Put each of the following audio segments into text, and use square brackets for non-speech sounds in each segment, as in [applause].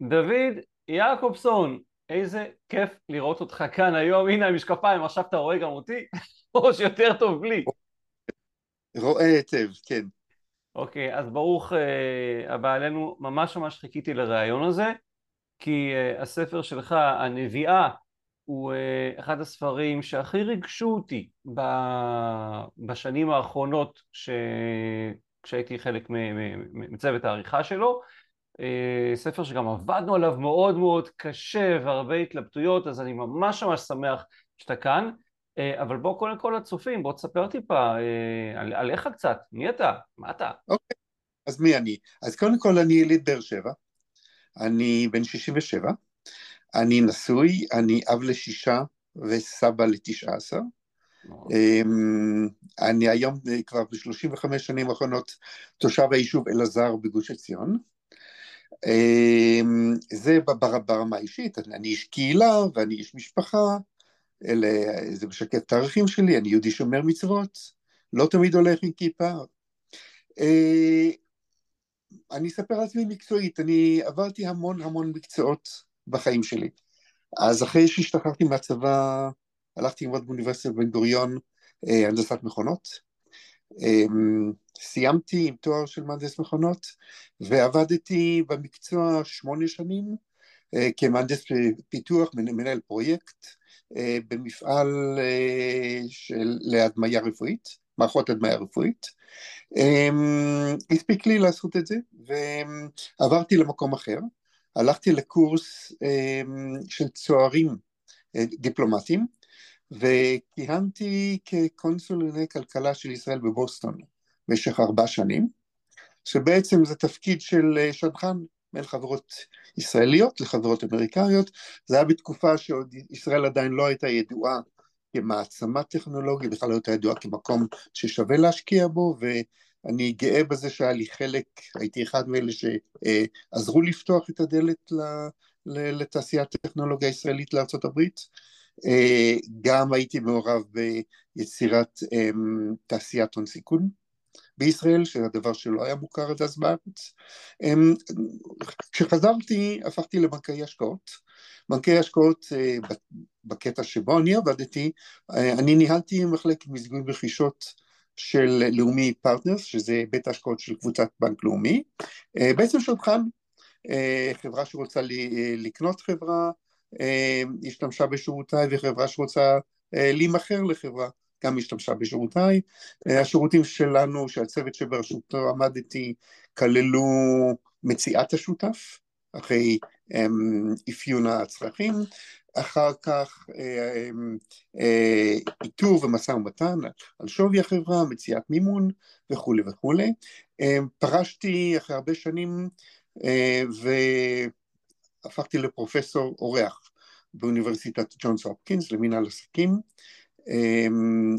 דוד יעקובסון, איזה כיף לראות אותך כאן היום, הנה המשקפיים, עכשיו אתה רואה גם אותי, [laughs] או שיותר טוב בלי. רואה היטב, כן. אוקיי, אז ברוך uh, הבא עלינו, ממש ממש חיכיתי לראיון הזה, כי uh, הספר שלך, הנביאה, הוא uh, אחד הספרים שהכי ריגשו אותי ב... בשנים האחרונות ש... כשהייתי חלק מצוות העריכה שלו. Uh, ספר שגם עבדנו עליו מאוד מאוד קשה והרבה התלבטויות, אז אני ממש ממש שמח שאתה כאן. Uh, אבל בוא קודם כל לצופים, בוא תספר טיפה uh, על, עליך קצת, מי אתה? מה אתה? אוקיי, okay. אז מי אני? אז קודם כל אני יליד באר שבע, אני בן 67, אני נשוי, אני אב לשישה וסבא לתשעה עשר. אמ, אני היום כבר ב-35 שנים האחרונות תושב היישוב אלעזר בגוש עציון. אמ, זה ברמה האישית, אני איש קהילה ואני איש משפחה, אלה, זה משקף את הערכים שלי, אני יהודי שומר מצוות, לא תמיד הולך עם כיפה. אמ, אני אספר על עצמי מקצועית, אני עברתי המון המון מקצועות בחיים שלי. אז אחרי שהשתחררתי מהצבא, הלכתי ללמוד באוניברסיטת בן גוריון אה, הנדסת מכונות. סיימתי עם תואר של מהנדס מכונות, ועבדתי במקצוע שמונה שנים אה, כמהנדס פיתוח, מנהל פרויקט, אה, במפעל של להדמיה רפואית, מערכות הדמיה רפואית. אמ, הספיק לי לעשות את זה, ועברתי למקום אחר. הלכתי לקורס אמ, של צוערים אה, דיפלומטיים, וכיהנתי כקונסול לענייני כלכלה של ישראל בבוסטון במשך ארבע שנים, שבעצם זה תפקיד של אה, שדכן בין חברות ישראליות לחברות אמריקאיות, זה היה בתקופה שעוד ישראל עדיין לא הייתה ידועה כמעצמה טכנולוגית, בכלל לא הייתה ידועה כמקום ששווה להשקיע בו, ואני גאה בזה שהיה לי חלק, הייתי אחד מאלה שעזרו לפתוח את הדלת לתעשיית הטכנולוגיה הישראלית לארצות הברית. גם הייתי מעורב ביצירת אמ, תעשיית הון סיכון בישראל, שזה דבר שלא היה מוכר עד אז בארץ. אמ, כשחזרתי הפכתי לבנקאי השקעות. בנקי השקעות אה, בקטע שבו אני עבדתי, אה, אני ניהלתי מחלקת מזגוי ורכישות של לאומי פרטנרס, שזה בית ההשקעות של קבוצת בנק לאומי, אה, בעצם שולחן, חברה שרוצה לקנות חברה, השתמשה בשירותיי, וחברה שרוצה להימכר לחברה, גם השתמשה בשירותיי. השירותים שלנו, שהצוות שבראשותו עמדתי, כללו מציאת השותף, אחרי אמ, אפיון הצרכים, אחר כך אמ, אה, איתור ומשא ומתן על שווי החברה, מציאת מימון וכולי וכולי. פרשתי אחרי הרבה שנים אה, והפכתי לפרופסור אורח באוניברסיטת ג'ונס הופקינס למינהל עסקים.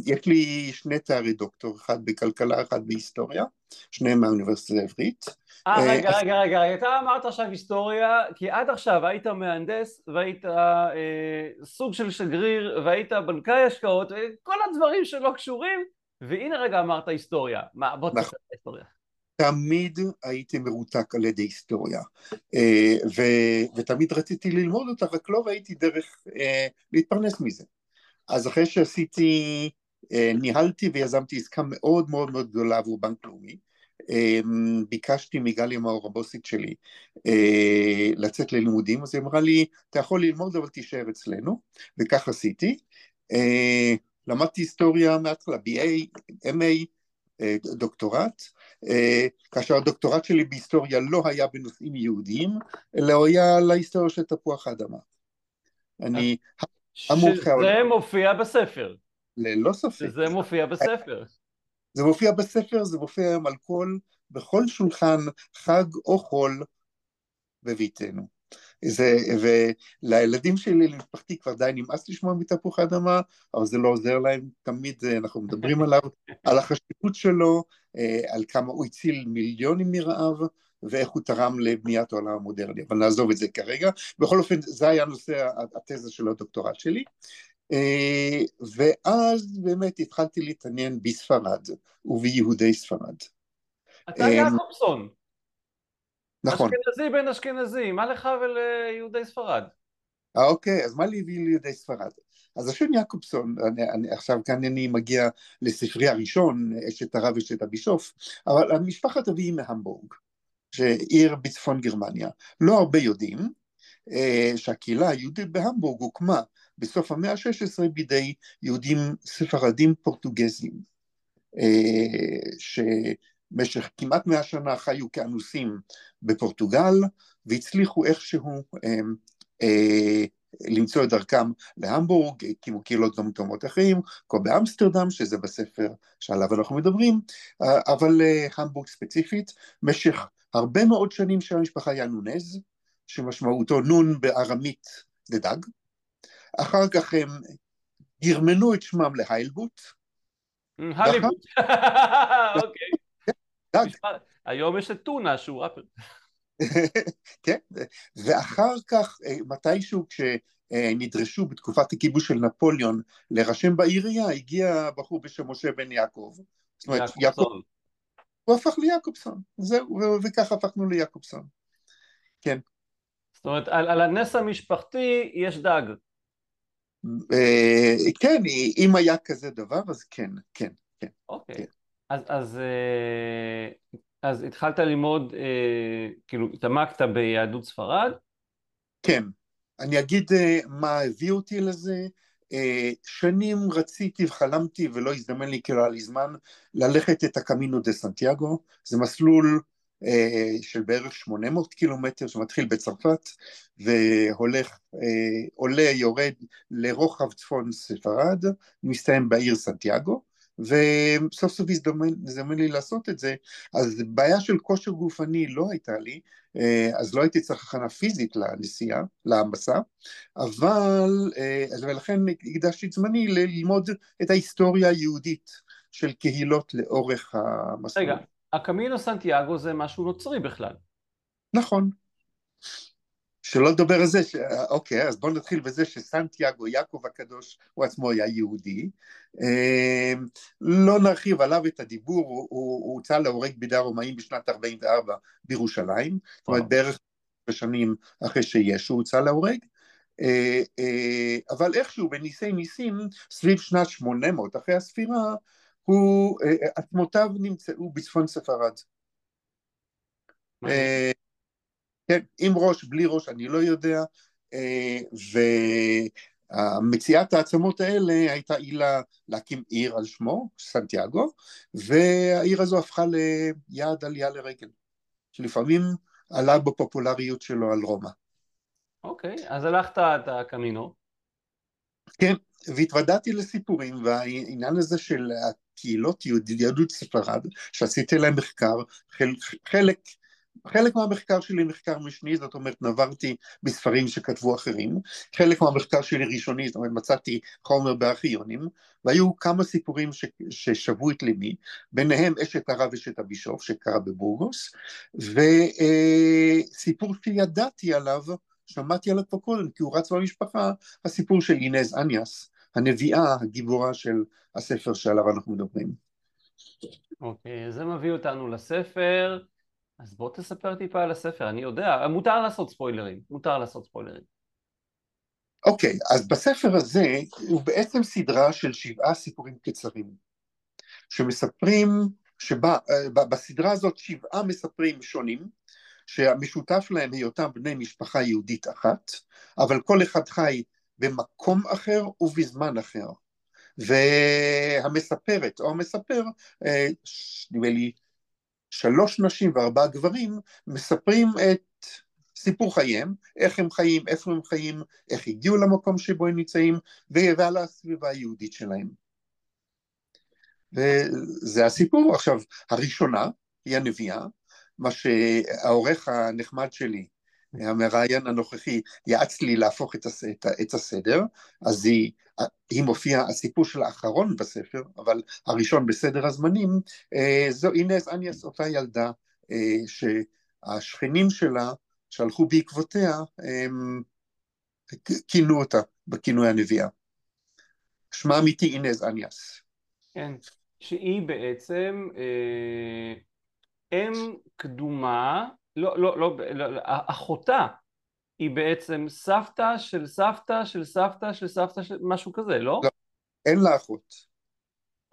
יש לי שני תארי דוקטור, אחד בכלכלה, אחד בהיסטוריה, שניהם מהאוניברסיטה העברית. אה, רגע, רגע, רגע, אתה אמרת עכשיו היסטוריה, כי עד עכשיו היית מהנדס והיית אה, סוג של שגריר והיית בנקאי השקעות וכל הדברים שלא קשורים, והנה רגע אמרת היסטוריה. מה, בוא תספר את ההיסטוריה. תמיד הייתי מרותק על ידי היסטוריה, אה, ו- ותמיד רציתי ללמוד אותה, רק לא ראיתי דרך אה, להתפרנס מזה. אז אחרי שעשיתי, אה, ניהלתי ויזמתי עסקה מאוד מאוד מאוד גדולה עבור בנק לאומי, אמ, ביקשתי מגלי מאור הבוסית שלי אה, לצאת ללימודים, אז היא אמרה לי, אתה יכול ללמוד אבל תישאר אצלנו, וכך עשיתי. אה, למדתי היסטוריה מההתחלה, BA, MA, דוקטורט, כאשר הדוקטורט שלי בהיסטוריה לא היה בנושאים יהודיים, אלא היה על ההיסטוריה של תפוח האדמה. אני... שזה מופיע בספר. ללא ספק. שזה מופיע בספר. זה מופיע בספר, זה מופיע היום על כל, בכל שולחן, חג או חול בביתנו. זה, ולילדים שלי, למשפחתי, כבר די נמאס לשמוע מתפוח האדמה, אבל זה לא עוזר להם, תמיד אנחנו מדברים [laughs] עליו, על החשיבות שלו, אה, על כמה הוא הציל מיליונים מרעב, ואיך הוא תרם לבניית העולם המודרני, אבל נעזוב את זה כרגע. בכל אופן, זה היה נושא התזה של הדוקטורט שלי. אה, ואז באמת התחלתי להתעניין בספרד וביהודי ספרד. אתה יעקובסון. נכון. אשכנזי בן אשכנזי, מה לך וליהודי ספרד? אה, אוקיי, אז מה לי ליהודי ספרד? אז השם יעקובסון, אני, אני, עכשיו כאן אני מגיע לספרי הראשון, אשת הרב ואשת הבישוף, אבל המשפחת אבי היא מהמבורג, שעיר בצפון גרמניה. לא הרבה יודעים אה, שהקהילה היהודית בהמבורג הוקמה בסוף המאה ה-16 בידי יהודים ספרדים פורטוגזים, אה, שבמשך כמעט מאה שנה חיו כאנוסים בפורטוגל, והצליחו איכשהו אה, אה, למצוא את דרכם להמבורג, הקימו קהילות גם במקומות אחרים, כמו באמסטרדם, שזה בספר שעליו אנחנו מדברים, אבל המבורג ספציפית, במשך הרבה מאוד שנים של המשפחה היה נונז, שמשמעותו נון בארמית זה דג, אחר כך הם גרמנו את שמם להיילבוט. הליבוט, [laughs] אוקיי. דג. היום יש את טונה שהוא ראפר. [laughs] כן, ואחר כך מתישהו כשנדרשו בתקופת הכיבוש של נפוליאון להירשם בעירייה, הגיע בחור בשם משה בן יעקב. זאת אומרת, יעקב, הוא הפך ליעקובסון, זהו, וככה הפכנו ליעקובסון. כן. זאת אומרת, על, על הנס המשפחתי יש דג. אה, כן, אם היה כזה דבר, אז כן, כן, כן. אוקיי. כן. אז, אז, אה, אז התחלת ללמוד, אה, כאילו, התעמקת ביהדות ספרד? כן. אני אגיד מה הביא אותי לזה. שנים רציתי וחלמתי ולא הזדמן לי כאילו היה לי זמן ללכת את הקמינו דה סנטיאגו, זה מסלול אה, של בערך 800 קילומטר שמתחיל בצרפת והולך, אה, עולה, יורד לרוחב צפון ספרד, מסתיים בעיר סנטיאגו וסוף סוף הזדמן לי לעשות את זה, אז בעיה של כושר גופני לא הייתה לי, אה, אז לא הייתי צריך הכנה פיזית לנסיעה, למסע, אבל, ולכן הקדשתי את זמני ללמוד את ההיסטוריה היהודית של קהילות לאורך המסלול. רגע, הקמינו סנטיאגו זה משהו נוצרי בכלל. נכון. שלא לדבר על זה, ש... אוקיי, אז בואו נתחיל בזה שסנטיאגו, יעקב הקדוש, הוא עצמו היה יהודי. אה, לא נרחיב עליו את הדיבור, הוא, הוא הוצא להורג בידי הרומאים בשנת 44 בירושלים, זאת אומרת בערך בשנים אחרי שישו הוצא להורג. אה, אה, אבל איכשהו בניסי ניסים, סביב שנת 800 אחרי הספירה, הוא, עצמותיו נמצאו בצפון ספרד. כן, עם ראש, בלי ראש, אני לא יודע, ומציאת העצמות האלה הייתה עילה להקים עיר על שמו, סנטיאגו, והעיר הזו הפכה ליעד עלייה לרגל, שלפעמים עלה בפופולריות שלו על רומא. אוקיי, אז הלכת את הקמינו. כן, והתוודעתי לסיפורים, והעניין הזה של קהילות יהדות ספרד, שעשיתי להם מחקר, חלק, חלק מהמחקר שלי מחקר משני, זאת אומרת נברתי בספרים שכתבו אחרים, חלק מהמחקר שלי ראשוני, זאת אומרת מצאתי חומר בארכיונים, והיו כמה סיפורים ש, ששבו את ליבי, ביניהם אשת הרב אשת הבישוף שקרה בבורגוס, וסיפור שידעתי עליו, שמעתי עליו כבר קודם, כי הוא רץ במשפחה, הסיפור של אינז אניאס, הנביאה הגיבורה של הספר שעליו אנחנו מדברים. אוקיי, okay, זה מביא אותנו לספר, אז בוא תספר טיפה על הספר, אני יודע, מותר לעשות ספוילרים, מותר לעשות ספוילרים. אוקיי, okay, אז בספר הזה הוא בעצם סדרה של שבעה סיפורים קצרים, שמספרים, שבסדרה הזאת שבעה מספרים שונים, שהמשותף להם היותם בני משפחה יהודית אחת, אבל כל אחד חי במקום אחר ובזמן אחר. והמספרת או המספר, אה, נדמה לי שלוש נשים וארבעה גברים, מספרים את סיפור חייהם, איך הם חיים, איפה הם חיים, איך הגיעו למקום שבו הם נמצאים, ועל הסביבה היהודית שלהם. וזה הסיפור. עכשיו, הראשונה היא הנביאה, מה שהעורך הנחמד שלי המראיין הנוכחי יעץ לי להפוך את, הס, את, את הסדר, אז היא, היא מופיעה, הסיפור של האחרון בספר, אבל הראשון בסדר הזמנים, אה, זו אינס אניאס אותה ילדה אה, שהשכנים שלה שהלכו בעקבותיה, כינו אותה בכינוי הנביאה. שמה אמיתי אינז אניאס. כן, שהיא בעצם אה, אם קדומה לא, לא, לא, לא, אחותה היא בעצם סבתא של סבתא של סבתא של סבתא של משהו כזה, לא? לא, אין לה אחות.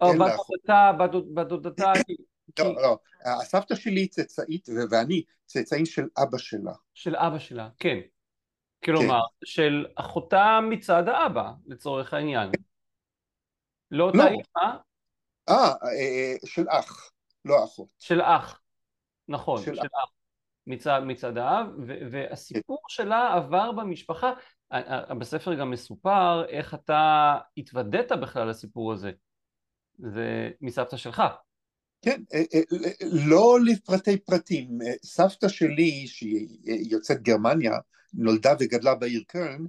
או בת. דודתה, בת דוד- בת דודתה, לא, לא, הסבתא שלי צאצאית, ואני צאצאים של אבא שלה. של אבא שלה, כן. כלומר, של אחותה מצד האבא, לצורך העניין. לא אותה לא. אימא, אה, אה, של אח, לא אחות. של אח. נכון, של אח. מצד, מצד האב, והסיפור שלה עבר במשפחה. בספר גם מסופר איך אתה התוודעת בכלל לסיפור הזה. זה מסבתא שלך. כן, אה, אה, לא לפרטי פרטים. אה, סבתא שלי, שהיא יוצאת גרמניה, נולדה וגדלה בעיר קרן,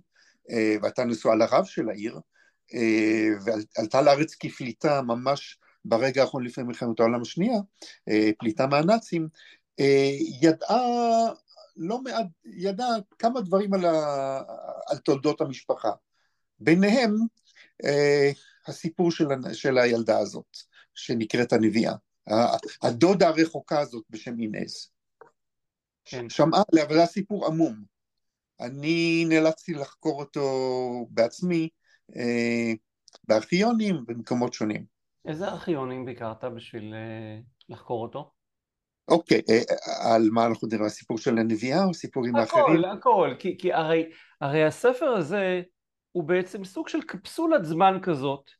והייתה נשואה לרב של העיר, ועלתה לארץ כפליטה ממש ברגע האחרון לפני מלחמת העולם השנייה, פליטה מהנאצים, ידעה לא מעט, ידעה כמה דברים על, ה, על תולדות המשפחה. ביניהם אה, הסיפור של, של הילדה הזאת, שנקראת הנביאה. הדודה הרחוקה הזאת בשם אינז. כן. שמעה עליה, אבל זה היה סיפור עמום. אני נאלצתי לחקור אותו בעצמי אה, בארכיונים במקומות שונים. איזה ארכיונים ביקרת בשביל אה, לחקור אותו? אוקיי, אה, על מה אנחנו מדברים? הסיפור של הנביאה או סיפורים אחרים? הכל, הכל, כי, כי הרי, הרי הספר הזה הוא בעצם סוג של קפסולת זמן כזאת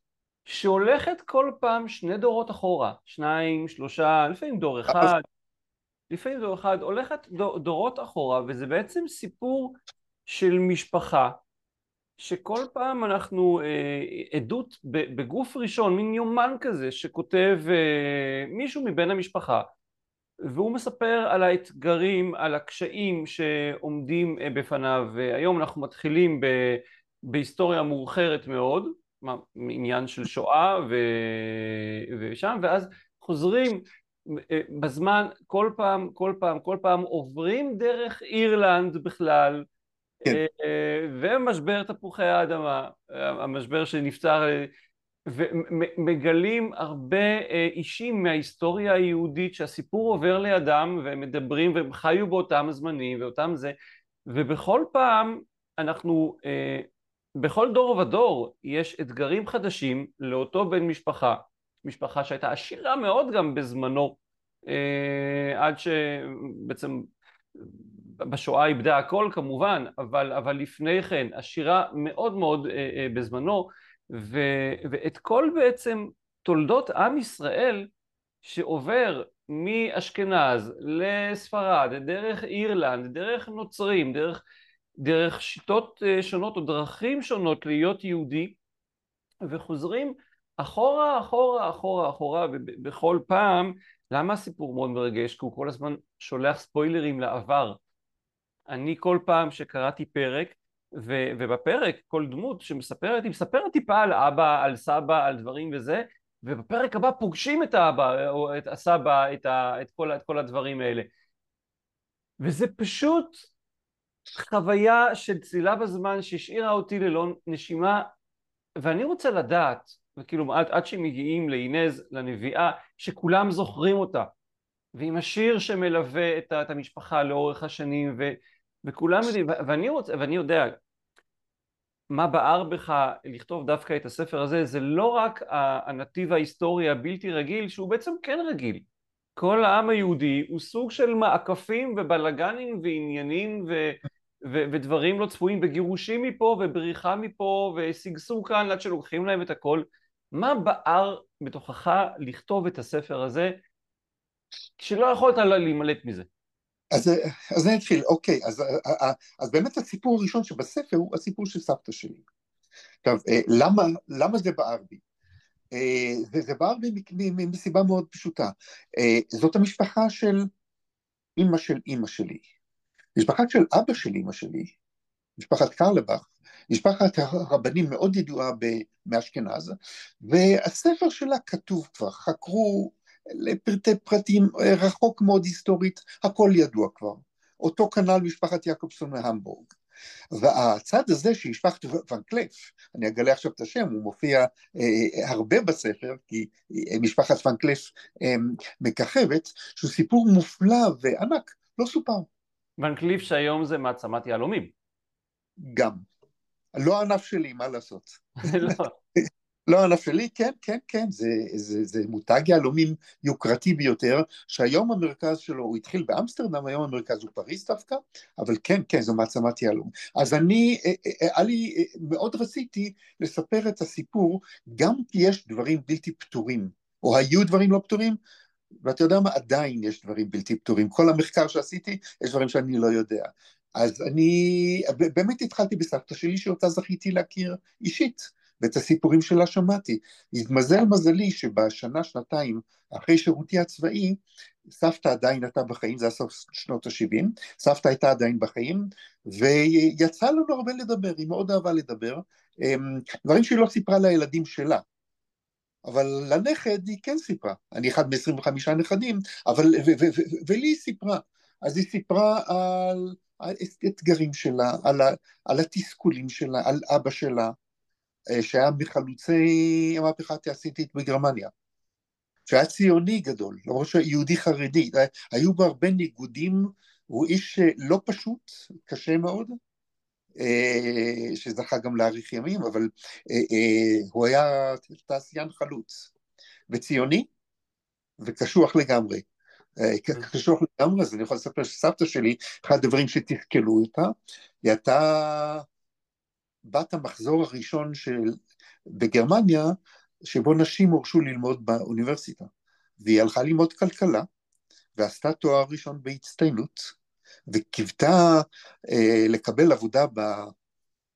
שהולכת כל פעם שני דורות אחורה, שניים, שלושה, לפעמים דור אחד, לפעמים דור אחד, הולכת דור, דורות אחורה וזה בעצם סיפור של משפחה שכל פעם אנחנו אה, עדות בגוף ראשון, מין יומן כזה שכותב אה, מישהו מבן המשפחה והוא מספר על האתגרים, על הקשיים שעומדים אה, בפניו. היום אנחנו מתחילים ב, בהיסטוריה מאוחרת מאוד, עניין של שואה ו, ושם, ואז חוזרים אה, בזמן, כל פעם, כל פעם, כל פעם עוברים דרך אירלנד בכלל, כן. אה, אה, ומשבר תפוחי האדמה, המשבר שנפתר אה, ומגלים הרבה אה, אישים מההיסטוריה היהודית שהסיפור עובר לידם והם מדברים והם חיו באותם זמנים ואותם זה ובכל פעם אנחנו אה, בכל דור ודור יש אתגרים חדשים לאותו בן משפחה משפחה שהייתה עשירה מאוד גם בזמנו אה, עד שבעצם בשואה איבדה הכל כמובן אבל, אבל לפני כן עשירה מאוד מאוד בזמנו ו, ואת כל בעצם תולדות עם ישראל שעובר מאשכנז לספרד, דרך אירלנד, דרך נוצרים, דרך, דרך שיטות אה, שונות או דרכים שונות להיות יהודי וחוזרים אחורה, אחורה, אחורה, אחורה, ובכל פעם, למה הסיפור מאוד מרגש? כי הוא כל הזמן שולח ספוילרים לעבר. אני כל פעם שקראתי פרק, ו- ובפרק כל דמות שמספרת, היא מספרת טיפה על אבא, על סבא, על דברים וזה, ובפרק הבא פוגשים את האבא או את הסבא, את, ה- את, כל, את כל הדברים האלה. וזה פשוט חוויה של צלילה בזמן שהשאירה אותי ללא נשימה, ואני רוצה לדעת, וכאילו עד, עד שמגיעים לאינז, לנביאה, שכולם זוכרים אותה, ועם השיר שמלווה את, את המשפחה לאורך השנים, ו, וכולם יודעים, ואני, רוצה, ואני יודע מה בער בך לכתוב דווקא את הספר הזה, זה לא רק הנתיב ההיסטורי הבלתי רגיל, שהוא בעצם כן רגיל. כל העם היהודי הוא סוג של מעקפים ובלאגנים ועניינים ו, ו, ודברים לא צפויים וגירושים מפה ובריחה מפה ושגשוג כאן עד שלוקחים להם את הכל. מה בער בתוכך לכתוב את הספר הזה כשלא יכולת להימלט מזה? אז, אז אני אתחיל, אוקיי, אז, אז באמת הסיפור הראשון שבספר הוא הסיפור של סבתא שלי. עכשיו, למה, למה זה בער בי? זה, זה בער בי מסיבה מאוד פשוטה. זאת המשפחה של אימא של אימא שלי. משפחה של אבא של אימא שלי, משפחת קרלבך, משפחת הרבנים מאוד ידועה מאשכנז, והספר שלה כתוב כבר, חקרו לפרטי פרטים, רחוק מאוד היסטורית, הכל ידוע כבר. אותו כנ"ל משפחת יעקובסון מהמבורג. והצד הזה של משפחת ון קלף, אני אגלה עכשיו את השם, הוא מופיע אה, הרבה בספר, כי משפחת ון קלף אה, מככבת, שהוא סיפור מופלא וענק, לא סופר. ון קליף שהיום זה מעצמת יהלומים. גם. לא הענף שלי, מה לעשות? [laughs] לא. לא הענף שלי, כן, כן, כן, זה, זה, זה מותג יהלומים יוקרתי ביותר, שהיום המרכז שלו, הוא התחיל באמסטרדם, היום המרכז הוא פריז דווקא, אבל כן, כן, זו מעצמת יהלום. אז אני, היה אה, אה, לי, מאוד רציתי לספר את הסיפור, גם כי יש דברים בלתי פתורים, או היו דברים לא פתורים, ואתה יודע מה, עדיין יש דברים בלתי פתורים. כל המחקר שעשיתי, יש דברים שאני לא יודע. אז אני באמת התחלתי בסבתא שלי, שאותה זכיתי להכיר אישית. ואת הסיפורים שלה שמעתי. התמזל מזלי שבשנה, שנתיים, אחרי שירותי הצבאי, סבתא עדיין הייתה בחיים, זה היה סוף שנות ה-70, סבתא הייתה עדיין בחיים, ויצא לנו הרבה לדבר, היא מאוד אהבה לדבר, אמ, דברים שהיא לא סיפרה לילדים שלה. אבל לנכד היא כן סיפרה, אני אחד מ-25 נכדים, אבל, ולי היא סיפרה. אז היא סיפרה על האתגרים שלה, על, על התסכולים שלה, על אבא שלה, שהיה מחלוצי המהפכה התעשייתית בגרמניה, שהיה ציוני גדול, למרות שהוא יהודי חרדי, אה, היו בו הרבה ניגודים, הוא איש אה, לא פשוט, קשה מאוד, שזכה גם להאריך ימים, אבל הוא היה תעשיין חלוץ, וציוני, וקשוח לגמרי. קשוח לגמרי, אז אני יכול לספר שסבתא שלי, אחד הדברים שתסכלו אותה, היא הייתה בת המחזור הראשון של, בגרמניה, שבו נשים הורשו ללמוד באוניברסיטה. והיא הלכה ללמוד כלכלה, ועשתה תואר ראשון בהצטיינות, וקיוותה אה, לקבל עבודה ב,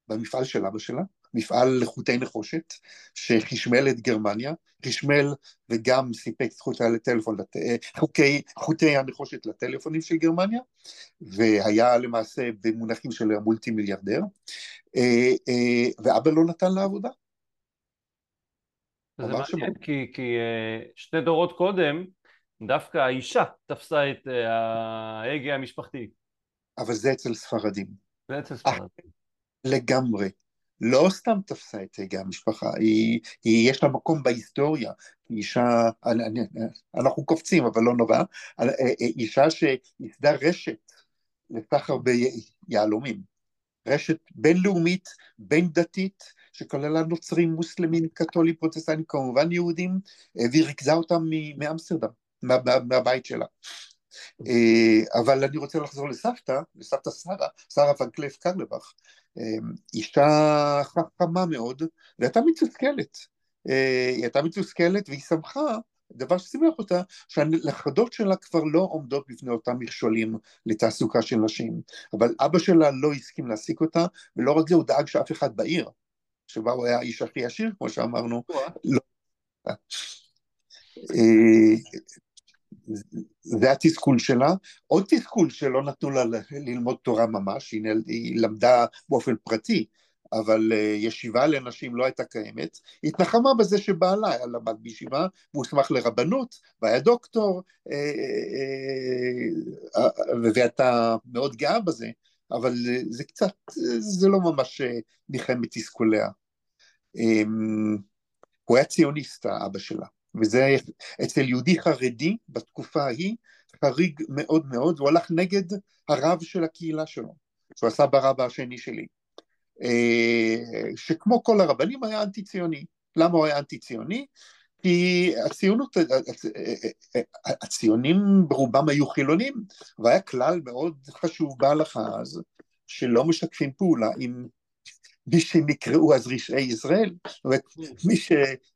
במפעל של אבא שלה, מפעל לחוטי נחושת, שחשמל את גרמניה, חשמל וגם סיפק זכותה לטלפון. אה, חוקי, חוטי הנחושת לטלפונים של גרמניה, והיה למעשה במונחים של מולטי מיליארדר, אה, אה, ואבא לא נתן לה עבודה. זה מעניין, כי, כי שני דורות קודם, דווקא האישה תפסה את ההגה המשפחתי. אבל זה אצל ספרדים. זה אצל ספרדים. לגמרי. לא סתם תפסה את הגה המשפחה, היא, היא, יש לה מקום בהיסטוריה, אישה, אני, אני, אנחנו קופצים אבל לא נורא, אישה שייסדה רשת לסחר ביהלומים, רשת בינלאומית, בין דתית, שכללה נוצרים, מוסלמים, קתולים, פרוטסטנים, כמובן יהודים, והיא ריכזה אותם מאמסטרדם, מה, מהבית שלה. אה, אבל אני רוצה לחזור לסבתא, לסבתא שרה, שרה ונקלף קרלבך, אישה חכמה מאוד, והייתה מתוסכלת. אה, היא הייתה מתוסכלת והיא שמחה, דבר ששימח אותה, שהנכדות שלה כבר לא עומדות בפני אותם מכשולים לתעסוקה של נשים. אבל אבא שלה לא הסכים להעסיק אותה, ולא רק זה, הוא דאג שאף אחד בעיר, שבה הוא היה האיש הכי עשיר, כמו שאמרנו, לא... אה, זה התסכול שלה. עוד תסכול שלא נתנו לה ללמוד תורה ממש, היא, היא למדה באופן פרטי, אבל uh, ישיבה לנשים לא הייתה קיימת. היא התנחמה בזה שבעלה היה למד בישיבה, והוסמך לרבנות, והיה דוקטור, uh, uh, והייתה מאוד גאה בזה, אבל זה קצת, זה לא ממש ניחם בתסכוליה. Um, הוא היה ציוניסט, האבא שלה. וזה אצל יהודי חרדי בתקופה ההיא חריג מאוד מאוד, הוא הלך נגד הרב של הקהילה שלו, שהוא עשה ברב השני שלי, אה, שכמו כל הרבנים היה אנטי ציוני. למה הוא היה אנטי ציוני? כי הציונות, הציונים ברובם היו חילונים, והיה כלל מאוד חשוב בהלכה אז, שלא משתפים פעולה עם מי שנקראו אז רשעי ישראל, זאת אומרת, מי, ש,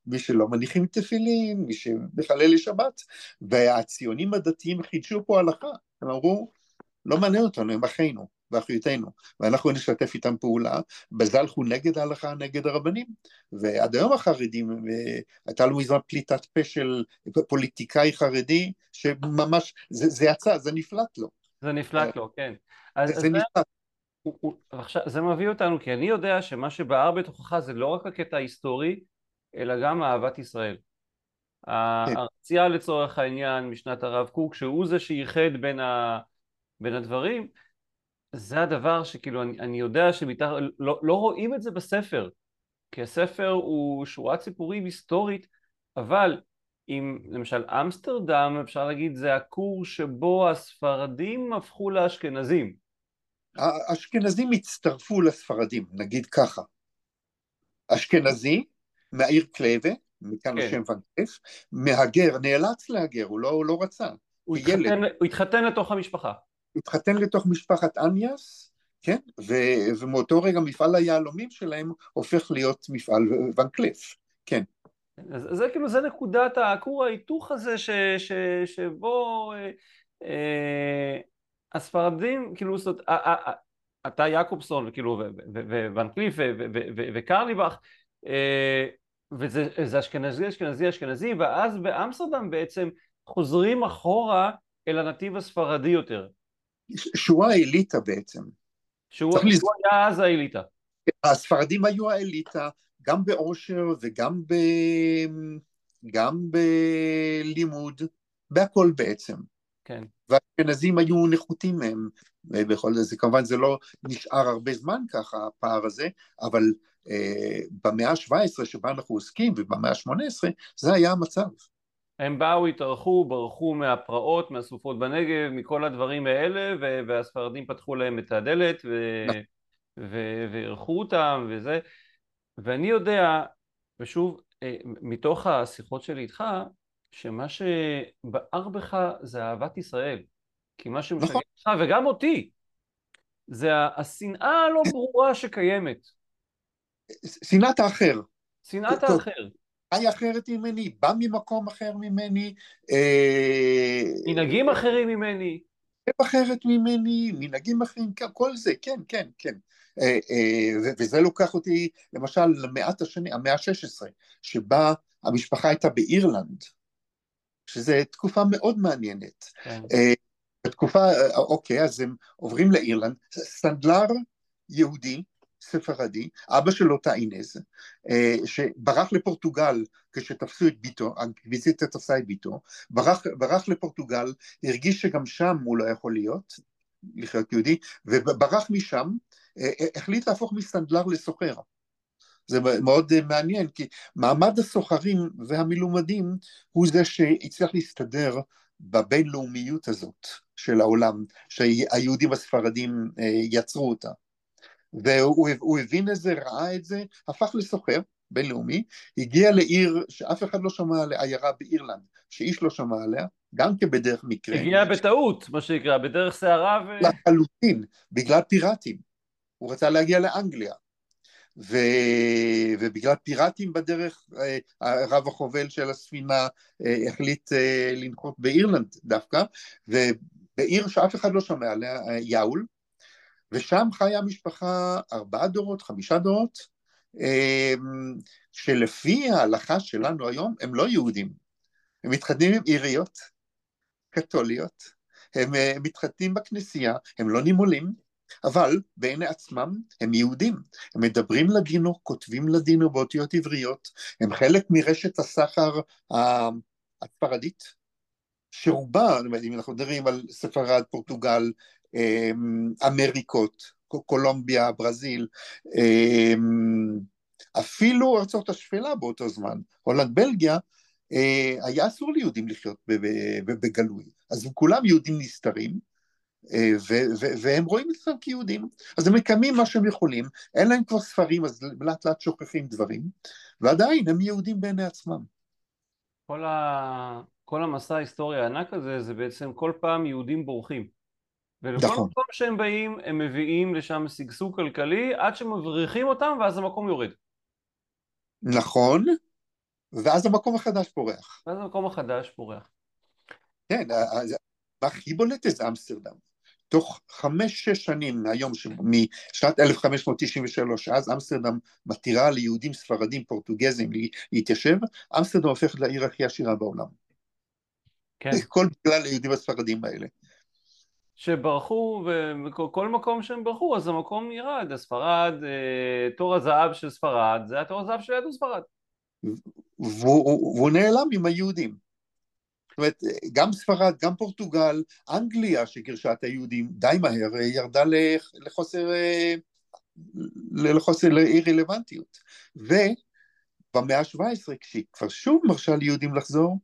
מי שלא מניחים תפילין, מי שמחלל לשבת, והציונים הדתיים חידשו פה הלכה, הם אמרו, לא מעניין אותנו, הם אחינו ואחיותינו, ואנחנו נשתף איתם פעולה, בזה הלכו נגד ההלכה, נגד הרבנים, ועד היום החרדים, הייתה לו מזמן פליטת פה של פוליטיקאי חרדי, שממש, זה, זה יצא, זה נפלט לו. זה נפלט לו, כן. זה, זה נפלט. עכשיו, זה מביא אותנו, כי אני יודע שמה שבער בתוכך זה לא רק הקטע ההיסטורי, אלא גם אהבת ישראל. כן. הארצייה לצורך העניין משנת הרב קוק, שהוא זה שייחד בין, ה... בין הדברים, זה הדבר שכאילו אני, אני יודע שמתחת, לא, לא רואים את זה בספר, כי הספר הוא שורת סיפורים היסטורית, אבל אם למשל אמסטרדם, אפשר להגיד, זה הכור שבו הספרדים הפכו לאשכנזים. האשכנזים הצטרפו לספרדים, נגיד ככה. אשכנזי מהעיר קלייבה, מכאן כן. השם ונקף, מהגר, נאלץ להגר, הוא לא, הוא לא רצה. הוא התחתן, הוא התחתן לתוך המשפחה. התחתן לתוך משפחת אניאס, כן, ו, ומאותו רגע מפעל היהלומים שלהם הופך להיות מפעל ונקלף, כן. אז זה כאילו, זה נקודת הכור ההיתוך הזה ש, ש, שבו אה, אה, הספרדים, כאילו, זאת, אתה יעקובסון, כאילו, וונקליף וקרליבך, אה, וזה אשכנזי, אשכנזי, אשכנזי, ואז באמסטרדם בעצם חוזרים אחורה אל הנתיב הספרדי יותר. שהוא האליטה בעצם. שהוא. היה אז האליטה. הספרדים היו האליטה, גם בעושר וגם ב... גם בלימוד, בהכל בעצם. כן. והאשכנזים היו נחותים מהם, ובכל זה, כמובן זה לא נשאר הרבה זמן ככה, הפער הזה, אבל אה, במאה ה-17 שבה אנחנו עוסקים, ובמאה ה-18, זה היה המצב. הם באו, התארחו, ברחו מהפרעות, מהסופות בנגב, מכל הדברים האלה, והספרדים פתחו להם את הדלת, ואירחו אותם, וזה. ואני יודע, ושוב, אה, מתוך השיחות שלי איתך, שמה שבער בך זה אהבת ישראל. כי מה שמשגע נכון. אותך, וגם אותי, זה השנאה הלא [laughs] ברורה שקיימת. שנאת האחר. שנאת האחר. חי אחרת ממני, בא ממקום אחר ממני. אה, מנהגים אחרים ממני. אחרת ממני, מנהגים אחרים, כל זה, כן, כן, כן. אה, אה, וזה לוקח אותי למשל למאת השני, המאה ה-16, שבה המשפחה הייתה באירלנד, שזו תקופה מאוד מעניינת. כן. בתקופה, אוקיי, אז הם עוברים לאירלנד, סנדלר יהודי, ספרדי, אבא שלו טאינז, אה, שברח לפורטוגל כשתפסו את ביתו, האינקוויזיציה תפסה את ביתו, ברח, ברח לפורטוגל, הרגיש שגם שם הוא לא יכול להיות, לחיות יהודי, וברח משם, אה, אה, החליט להפוך מסנדלר לסוחר. זה מאוד מעניין, כי מעמד הסוחרים והמלומדים הוא זה שהצליח להסתדר בבינלאומיות הזאת של העולם, שהיהודים הספרדים יצרו אותה. והוא הבין את זה, ראה את זה, הפך לסוחר בינלאומי, הגיע לעיר שאף אחד לא שמע עליה, עיירה באירלנד, שאיש לא שמע עליה, גם כבדרך מקרה. הגיע בטעות, מה שנקרא, בדרך סערה ו... לחלוטין, בגלל פיראטים. הוא רצה להגיע לאנגליה. ו... ובגלל פיראטים בדרך, אה, הרב החובל של הספינה אה, החליט אה, לנחות באירלנד דווקא, ובעיר שאף אחד לא שמע עליה, יאול, ושם חיה משפחה ארבעה דורות, חמישה דורות, שלפי ההלכה שלנו היום הם לא יהודים, הם מתחתנים עם עיריות קתוליות, הם מתחתנים בכנסייה, הם לא נימולים, אבל בעיני עצמם הם יהודים, הם מדברים לדינו, כותבים לדינו באותיות עבריות, הם חלק מרשת הסחר הספרדית, שרובה, אם אנחנו מדברים על ספרד, פורטוגל, אמ, אמריקות, קולומביה, ברזיל, אמ, אפילו ארצות השפלה באותו זמן, הולנד, בלגיה, אה, היה אסור ליהודים לחיות בגלוי, אז כולם יהודים נסתרים, אה, והם רואים את עצמם כיהודים, אז הם מקיימים מה שהם יכולים, אין להם כבר ספרים, אז לאט לאט שוכחים דברים, ועדיין הם יהודים בעיני עצמם. כל, ה... כל המסע ההיסטורי הענק הזה, זה בעצם כל פעם יהודים בורחים. ולכל נכון. מקום שהם באים, הם מביאים לשם שגשוג כלכלי עד שמבריחים אותם ואז המקום יורד. נכון, ואז המקום החדש פורח. ואז המקום החדש פורח. כן, מה הכי בולט זה אמסטרדם. תוך חמש-שש שנים מהיום, משנת 1593, אז אמסטרדם מתירה ליהודים ספרדים פורטוגזים להתיישב, אמסטרדם הופכת לעיר הכי עשירה בעולם. כן. [laughs] כל בגלל היהודים הספרדים האלה. שברחו, וכל מקום שהם ברחו, אז המקום ירד, הספרד, אה, תור הזהב של ספרד, זה התור הזהב של יהדות ספרד. והוא נעלם עם היהודים. זאת אומרת, גם ספרד, גם פורטוגל, אנגליה שגירשה את היהודים די מהר, ירדה לחוסר, אה, לחוסר אי רלוונטיות. ובמאה ה-17, כשהיא כבר שוב מרשה ליהודים לחזור,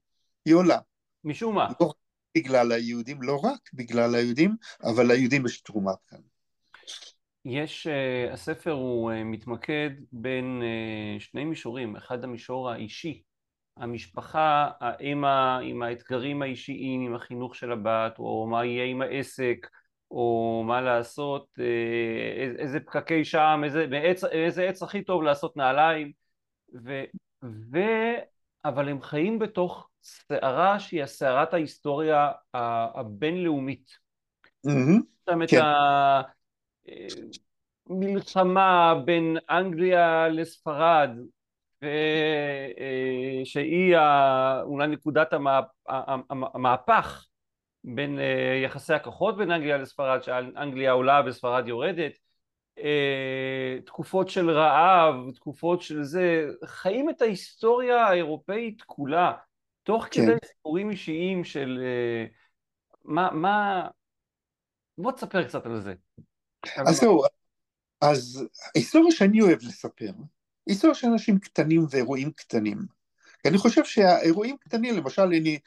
היא עולה. משום מה. לא בגלל היהודים, לא רק בגלל היהודים, אבל ליהודים יש תרומה כאן. יש, uh, הספר הוא uh, מתמקד בין uh, שני מישורים, אחד המישור האישי, המשפחה, האמא עם האתגרים האישיים, עם החינוך של הבת, או מה יהיה עם העסק, או מה לעשות, איזה פקקי שם, איזה, איזה, איזה עץ הכי טוב לעשות נעליים, ו, ו, אבל הם חיים בתוך סערה שהיא הסערת ההיסטוריה הבינלאומית. Mm-hmm. כן. את המלחמה בין אנגליה לספרד, שהיא אולי נקודת המהפך בין אה, יחסי הכוחות בין אנגליה לספרד, שאנגליה עולה וספרד יורדת, אה, תקופות של רעב, תקופות של זה, חיים את ההיסטוריה האירופאית כולה, תוך כן. כדי סיפורים אישיים של אה, מה, מה... בוא תספר קצת על זה. אז זהו, אז היסטוריה שאני אוהב לספר, היסטוריה של אנשים קטנים ואירועים קטנים. כי אני חושב שהאירועים קטנים, למשל אני,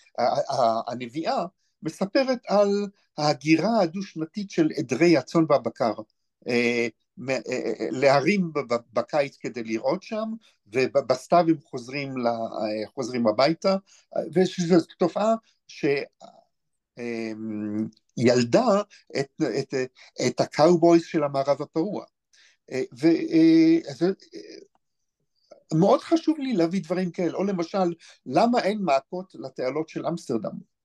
הנביאה מספרת על ההגירה הדו-שנתית של עדרי הצאן והבקר. אה, אה, אה, להרים בקיץ כדי לראות שם, ובסתיו הם חוזרים, חוזרים הביתה, וזו תופעה שילדה את, את, את הקאובויז של המערב הפרוע. ומאוד חשוב לי להביא דברים כאלה, או למשל, למה אין מעקות לתעלות של אמסטרדם?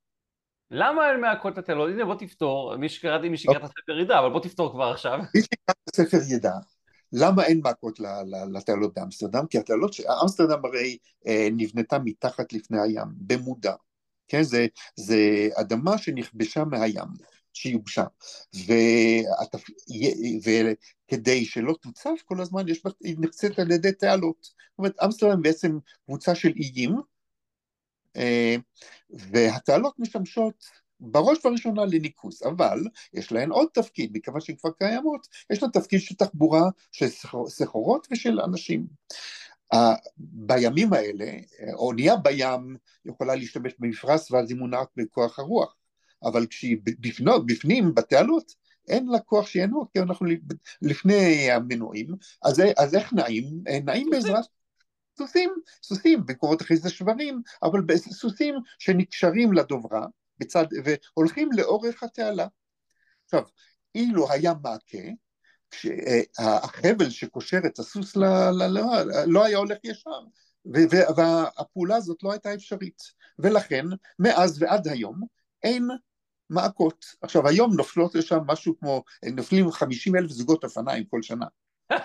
למה אין מעקות לתעלות? הנה בוא תפתור, מי שקראתי, מי שקרא את אוקיי. הספר ידע, אבל בוא תפתור כבר עכשיו. מי שקרא את הספר ידע. למה אין מעקות לתעלות באמסטרדם? כי התעלות, אמסטרדם הרי אה, נבנתה מתחת לפני הים, במודע. כן, זה, זה אדמה שנכבשה מהים, שיובשה. והתפ... וכדי שלא תוצף כל הזמן, יש... היא נחצית על ידי תעלות. זאת אומרת, אמסטרדם בעצם קבוצה של איים, אה, והתעלות משמשות בראש ובראשונה לניקוז, אבל יש להן עוד תפקיד, מכיוון שהן כבר קיימות, יש להן תפקיד של תחבורה של סחורות ושל אנשים. בימים האלה, אונייה בים יכולה להשתמש במפרש ואז היא מונעת בכוח הרוח, אבל כשהיא בפנות, בפנים, בתעלות, אין לה כוח שינוע, כי אנחנו לפני המנועים, אז, אז איך נעים? נעים בעזרת סוסים, סוסים, במקומות אחרי זה שברים, אבל סוסים שנקשרים לדוברה בצד, והולכים לאורך התעלה. עכשיו, אילו היה מעקה, החבל שקושר את הסוס ל, ל, ל, לא היה הולך ישר, והפעולה הזאת לא הייתה אפשרית, ולכן מאז ועד היום אין מעקות. עכשיו היום נופלות לשם משהו כמו, נופלים חמישים אלף זוגות אופניים כל שנה. [laughs]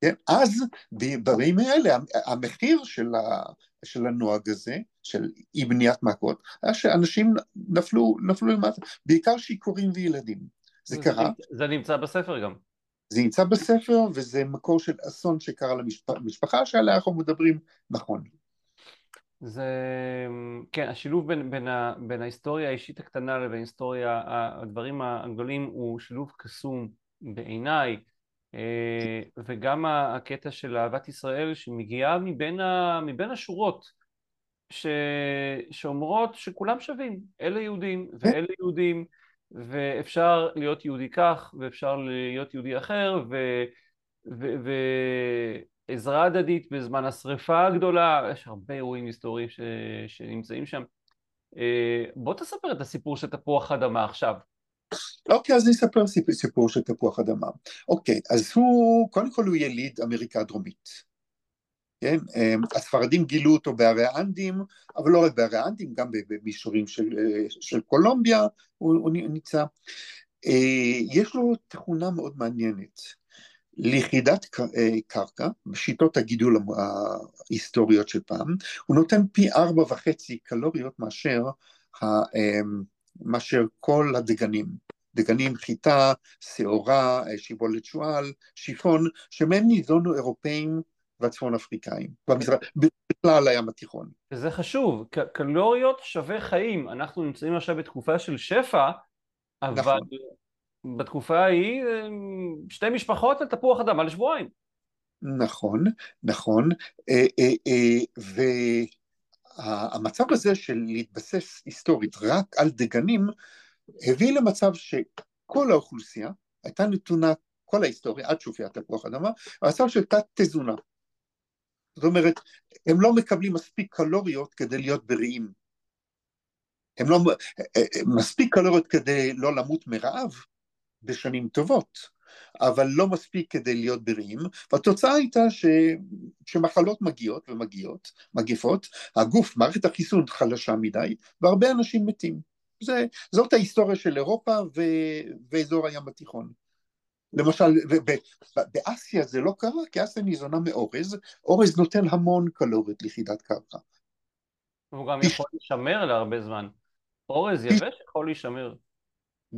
כן? אז בימים האלה המחיר של, ה, של הנוהג הזה, של אי בניית מכות, היה שאנשים נפלו, נפלו למטה, בעיקר שיכורים וילדים. זה, זה קרה. זה נמצא בספר גם. זה נמצא בספר וזה מקור של אסון שקרה למשפחה שעליה אנחנו מדברים נכון. זה, כן, השילוב בין, בין, ה, בין ההיסטוריה האישית הקטנה לבין ההיסטוריה, הדברים הגדולים הוא שילוב קסום בעיניי. אה, וגם הקטע של אהבת ישראל שמגיעה מבין, ה, מבין השורות ש, שאומרות שכולם שווים, אלה יהודים ואלה יהודים ואפשר להיות יהודי כך ואפשר להיות יהודי אחר ו, ו, ועזרה הדדית בזמן השרפה הגדולה, יש הרבה אירועים היסטוריים ש, שנמצאים שם. אה, בוא תספר את הסיפור של תפוח אדמה עכשיו. אוקיי, אז אני אספר סיפור, של תפוח אדמה. אוקיי, אז הוא, קודם כל הוא יליד אמריקה הדרומית. כן, אמ, הספרדים גילו אותו בערי האנדים, אבל לא רק בערי האנדים, גם במישורים של, של קולומביה הוא, הוא נמצא. אה, יש לו תכונה מאוד מעניינת. ליחידת אה, קרקע, בשיטות הגידול ההיסטוריות של פעם, הוא נותן פי ארבע וחצי קלוריות מאשר אמ, מאשר כל הדגנים. דגנים, חיטה, שעורה, שיבולת שועל, שיפון, שמהם ניזונו אירופאים והצפון אפריקאים, בכלל הים התיכון. וזה חשוב, קלוריות שווה חיים, אנחנו נמצאים עכשיו בתקופה של שפע, אבל נכון. בתקופה ההיא שתי משפחות לתפוח אדמה לשבועיים. נכון, נכון, אה, אה, אה, ו... המצב הזה של להתבסס היסטורית רק על דגנים, הביא למצב שכל האוכלוסייה הייתה נתונה, כל ההיסטוריה, עד שהופיע תפוח אדמה, במצב של תת תזונה. זאת אומרת, הם לא מקבלים מספיק קלוריות כדי להיות בריאים. הם לא, מספיק קלוריות כדי לא למות מרעב בשנים טובות. אבל לא מספיק כדי להיות בריאים, והתוצאה הייתה שמחלות מגיעות ומגיעות, מגפות, הגוף, מערכת החיסון חלשה מדי, והרבה אנשים מתים. זה, זאת ההיסטוריה של אירופה ו, ואזור הים התיכון. למשל, באסיה זה לא קרה, כי אסיה ניזונה מאורז, אורז נותן המון קלוריות ליחידת קרקע. הוא גם יכול להישמר להרבה זמן. אורז יבש יכול להישמר.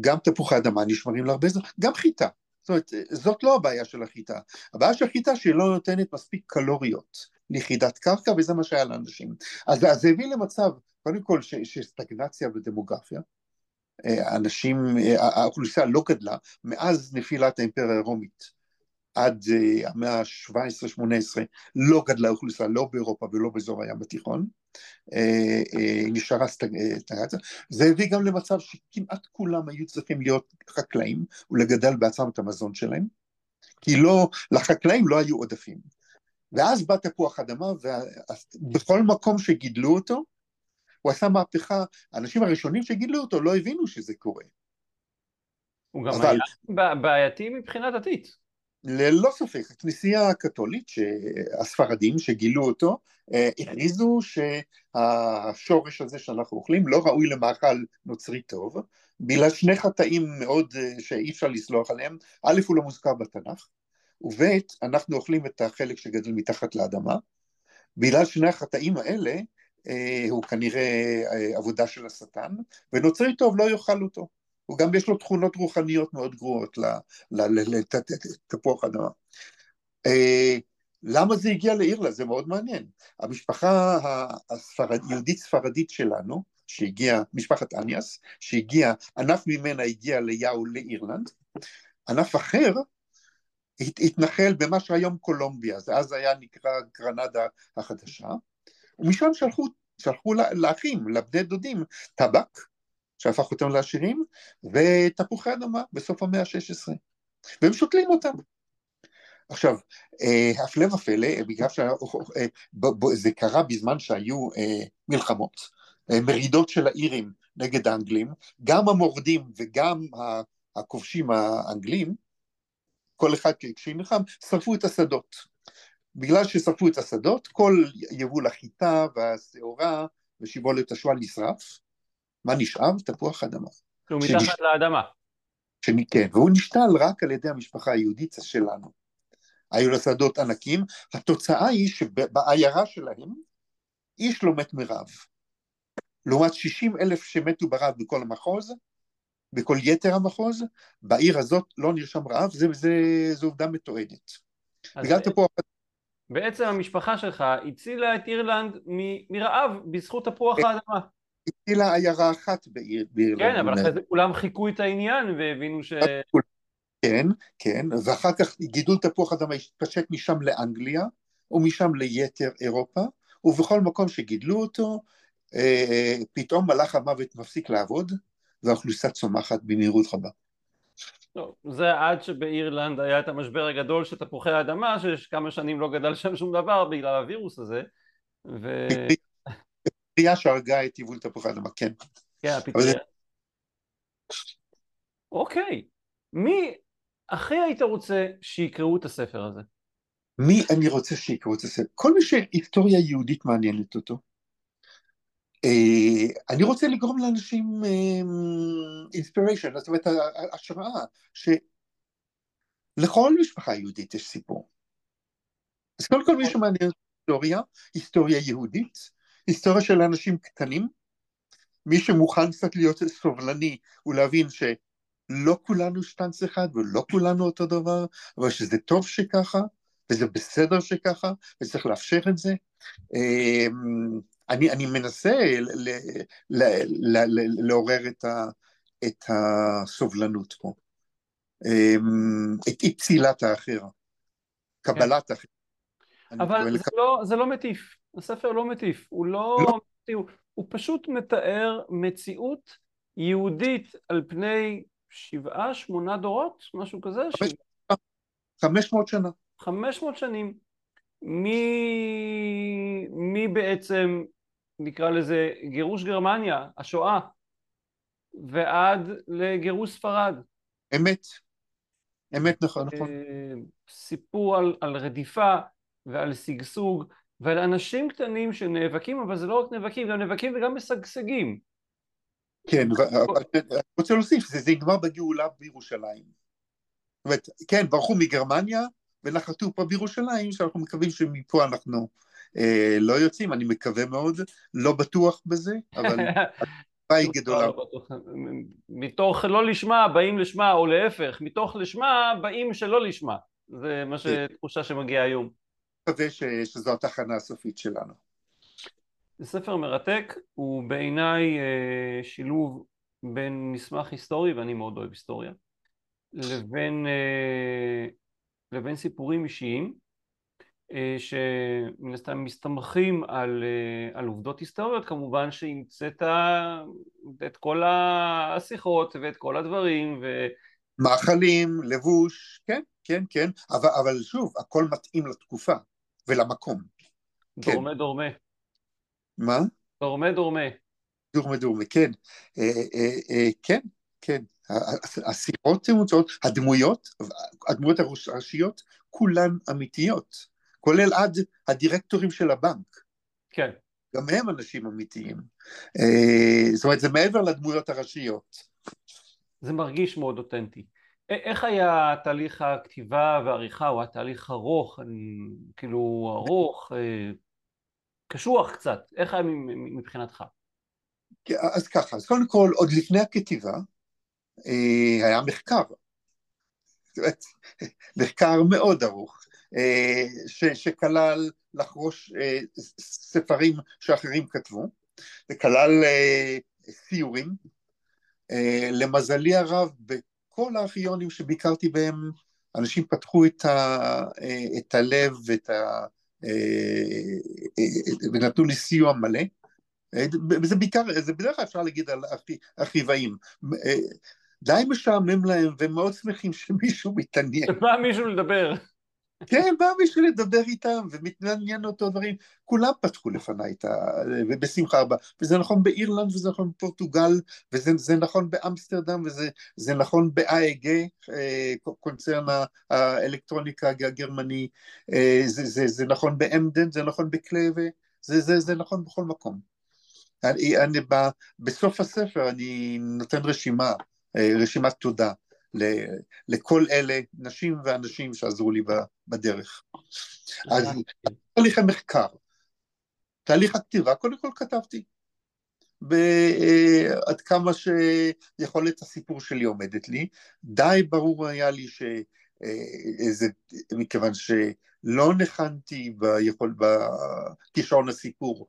גם תפוחי אדמה נשמרים להרבה זמן, גם חיטה. זאת אומרת, זאת לא הבעיה של החיטה. הבעיה של החיטה שהיא לא נותנת מספיק קלוריות ליחידת קרקע, וזה מה שהיה לאנשים. אז זה הביא למצב, קודם כל, שיש סטגנציה בדמוגרפיה. אנשים, האוכלוסייה לא גדלה מאז נפילת האימפריה הרומית. עד uh, המאה ה-17-18 לא גדלה אוכלוסייה, לא באירופה ולא באזור הים התיכון, uh, uh, נשארה סטגנציה. זה הביא גם למצב שכמעט כולם היו צריכים להיות חקלאים ולגדל בעצמם את המזון שלהם, כי לא, לחקלאים לא היו עודפים. ואז בא תפוח אדמה, ובכל מקום שגידלו אותו, הוא עשה מהפכה, האנשים הראשונים שגידלו אותו לא הבינו שזה קורה. הוא גם אבל... היה בעייתי מבחינה דתית. ללא ספק, הכנסייה הקתולית, הספרדים שגילו אותו, אה, הכריזו שהשורש הזה שאנחנו אוכלים לא ראוי למאכל נוצרי טוב, בגלל שני חטאים מאוד אה, שאי אפשר לסלוח עליהם, א' הוא לא מוזכר בתנ"ך, וב' אנחנו אוכלים את החלק שגדל מתחת לאדמה, בגלל שני החטאים האלה אה, הוא כנראה עבודה של השטן, ונוצרי טוב לא יאכל אותו. הוא גם יש לו תכונות רוחניות מאוד גרועות לתפוח אדמה. למה זה הגיע לאירלנד? זה מאוד מעניין. המשפחה היהודית-ספרדית שלנו, שהגיעה, משפחת אניאס, שהגיעה, ענף ממנה הגיע ליאו לאירלנד, ענף אחר התנחל במה שהיום קולומביה, זה אז היה נקרא גרנדה החדשה, ומשם שלחו, שלחו לאחים, לבני דודים, טבק, שהפך אותם לעשירים, ותפוחי אדמה בסוף המאה ה-16, והם שותלים אותם. עכשיו, אה, הפלא ופלא, בגלל שזה אה, קרה בזמן שהיו אה, מלחמות, מרידות של האירים נגד האנגלים, גם המורדים וגם הכובשים האנגלים, כל אחד כשהיא נלחם, שרפו את השדות. בגלל ששרפו את השדות, כל יבול החיטה והשעורה ושיבולת השועל נשרף, מה נשאר? תפוח אדמה. שהוא מתחת לאדמה. כן, והוא נשתל רק על ידי המשפחה היהודית שלנו. היו לה שדות ענקים, התוצאה היא שבעיירה שלהם איש לא מת מרעב. לעומת 60 אלף שמתו ברעב בכל המחוז, בכל יתר המחוז, בעיר הזאת לא נרשם רעב, זה, זה, זו עובדה מתועדת. בגלל תפוח בעצם המשפחה שלך הצילה את אירלנד מרעב בזכות תפוח אה, האדמה. הצילה עיירה אחת באירלנד. כן, אבל אחרי זה כולם חיכו את העניין והבינו ש... כן, כן, ואחר כך גידול תפוח אדמה התפשט משם לאנגליה, ומשם ליתר אירופה, ובכל מקום שגידלו אותו, אה, פתאום מלאך המוות מפסיק לעבוד, והאוכלוסייה צומחת במהירות רבה. לא, זה עד שבאירלנד היה את המשבר הגדול של תפוחי האדמה, שיש כמה שנים לא גדל שם שום דבר בגלל הווירוס הזה, ו... פטריה שהרגה את יבול תפוחי אדמה, כן. כן, הפטריה. אוקיי. מי הכי היית רוצה שיקראו את הספר הזה? מי אני רוצה שיקראו את הספר? כל מי שהיסטוריה יהודית מעניינת אותו. אה, אני רוצה לגרום לאנשים אינספיריישן, זאת אומרת השראה, שלכל משפחה יהודית יש סיפור. אז קודם כל מי שמעניין היסטוריה, היסטוריה יהודית, היסטוריה של אנשים קטנים, מי שמוכן קצת להיות סובלני ולהבין שלא כולנו שטנץ אחד ולא כולנו אותו דבר, אבל שזה טוב שככה, וזה בסדר שככה, וצריך לאפשר את זה. אמ, אני, אני מנסה ל, ל, ל, ל, לעורר את, ה, את הסובלנות פה, אמ, את אי פסילת האחר, קבלת כן. האחר. אבל זה, לק... לא, זה לא מטיף, הספר לא מטיף, הוא לא... לא הוא, הוא פשוט מתאר מציאות יהודית על פני שבעה, שמונה דורות, משהו כזה? חמש מאות שנה. חמש מאות שנים. מי, מי בעצם, נקרא לזה, גירוש גרמניה, השואה, ועד לגירוש ספרד. אמת. אמת, נכון, נכון. אה, סיפור על, על רדיפה ועל שגשוג ועל אנשים קטנים שנאבקים, אבל זה לא רק נאבקים, גם נאבקים וגם משגשגים. כן, אני רוצה להוסיף, זה, זה נגמר בגאולה בירושלים. זאת אומרת, כן, ברחו מגרמניה ונחתו פה בירושלים, שאנחנו מקווים שמפה אנחנו אה, לא יוצאים, אני מקווה מאוד, לא בטוח בזה, אבל היא [laughs] גדולה. מתוך לא לשמה באים לשמה, או להפך, מתוך לשמה באים שלא לשמה. זה מה שתחושה שמגיעה היום. מקווה שזו התחנה הסופית שלנו. זה ספר מרתק, הוא בעיניי אה, שילוב בין מסמך היסטורי, ואני מאוד אוהב היסטוריה, לבין, אה, לבין סיפורים אישיים, אה, שמן הסתם מסתמכים על, על עובדות היסטוריות, כמובן שהמצאת את כל השיחות ואת כל הדברים. ו... מאכלים, לבוש, כן, כן, כן, אבל, אבל שוב, הכל מתאים לתקופה ולמקום. דורמה כן. דורמה. מה? דורמה דורמה. דורמה דורמה, כן. אה, אה, אה, כן, כן. הסירות תאוצות, הדמויות, הדמויות הראשיות, כולן אמיתיות. כולל עד הדירקטורים של הבנק. כן. גם הם אנשים אמיתיים. זאת אומרת, זה מעבר לדמויות הראשיות. זה מרגיש מאוד אותנטי. איך היה תהליך הכתיבה והעריכה, הוא היה תהליך ארוך, כאילו ארוך, קשוח קצת, איך היה מבחינתך? אז ככה, אז קודם כל, עוד לפני הכתיבה אה, היה מחקר, [laughs] מחקר מאוד ארוך, אה, ש, שכלל לחרוש אה, ספרים שאחרים כתבו, וכלל סיורים. למזלי הרב, בכל הארכיונים שביקרתי בהם, אנשים פתחו את, ה, את הלב ואת ה... ונתנו לי סיוע מלא. וזה בעיקר, זה בדרך כלל אפשר להגיד על ארכיבאים. די משעמם להם, והם מאוד שמחים שמישהו מתעניין. שבא מישהו לדבר. כן, בא מישהו לדבר איתם, ומתעניין אותו דברים. כולם פתחו לפניי את ה... ובשמחה רבה. וזה נכון באירלנד, וזה נכון בפורטוגל, וזה נכון באמסטרדם, וזה נכון ב-AEG, אה, קונצרן האלקטרוניקה הגרמני, אה, זה, זה, זה נכון באמדן, זה נכון בקלווה, זה, זה, זה נכון בכל מקום. אני, אני, בסוף הספר אני נותן רשימה, אה, רשימת תודה. לכל אלה, נשים ואנשים שעזרו לי בדרך. אז תהליך המחקר, תהליך הכתיבה, קודם כל כתבתי. עד כמה שיכולת הסיפור שלי עומדת לי. די ברור היה לי שזה, מכיוון שלא ניחנתי ביכול, בכישרון הסיפור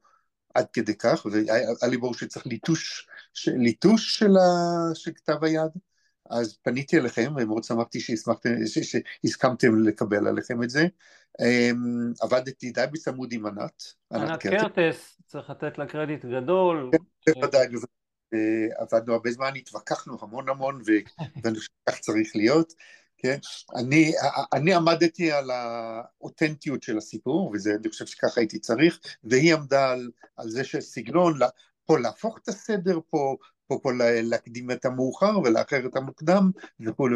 עד כדי כך, והיה לי ברור שצריך ליטוש, ליטוש של, ה, של כתב היד, אז פניתי אליכם ומאוד שמחתי שהסכמתם לקבל עליכם את זה. אמ, עבדתי די בצמוד עם ענת. ענת קרטס, צריך לתת לה קרדיט גדול. כן, בוודאי, אה, עבדנו הרבה זמן, התווכחנו המון המון, [laughs] ואני חושב שכך צריך להיות. כן? אני, אני עמדתי על האותנטיות של הסיפור, ואני חושב שככה הייתי צריך, והיא עמדה על, על זה שסגנון, פה להפוך את הסדר, פה פה כל להקדים את המאוחר ולאחר את המוקדם וכולי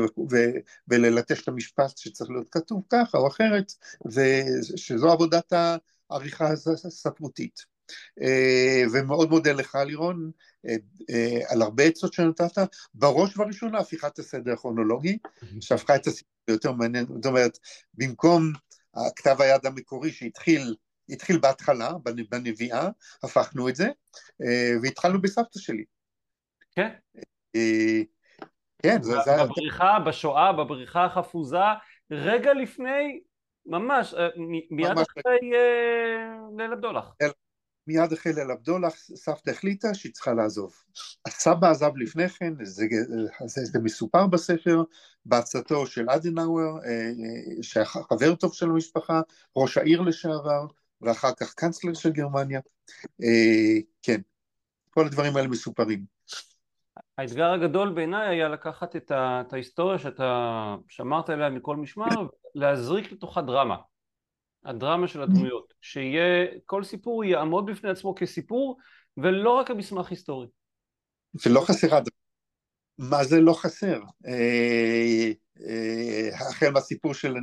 וללטש את המשפט שצריך להיות כתוב ככה או אחרת ושזו עבודת העריכה הספרותית. אה, ומאוד מודה לך לירון אה, אה, על הרבה עצות שנתת, בראש ובראשונה הפיכת הסדר הכרונולוגי שהפכה את הסיפור ליותר מעניין, זאת אומרת במקום הכתב היד המקורי שהתחיל התחיל בהתחלה, בנביאה, הפכנו את זה, והתחלנו בסבתא שלי. כן. אה, כן, זה... בבריחה, בשואה, בבריחה החפוזה, רגע לפני, ממש, אה, מיד אחרי אה, ליל הבדולח. מיד אחרי ליל הבדולח, סבתא החליטה שהיא צריכה לעזוב. הסבא עזב לפני כן, זה, זה, זה מסופר בספר, בעצתו של אדנאוור, שהיה חבר טוב של המשפחה, ראש העיר לשעבר, ואחר כך קאנצלר של גרמניה, כן, כל הדברים האלה מסופרים. האתגר הגדול בעיניי היה לקחת את, ה, את ההיסטוריה שאתה שמרת עליה מכל משמר, להזריק לתוכה דרמה. הדרמה של הדמויות, שיהיה, כל סיפור יעמוד בפני עצמו כסיפור ולא רק כמסמך היסטורי. ולא חסרה. מה זה לא חסר? אה, אה, החל מהסיפור של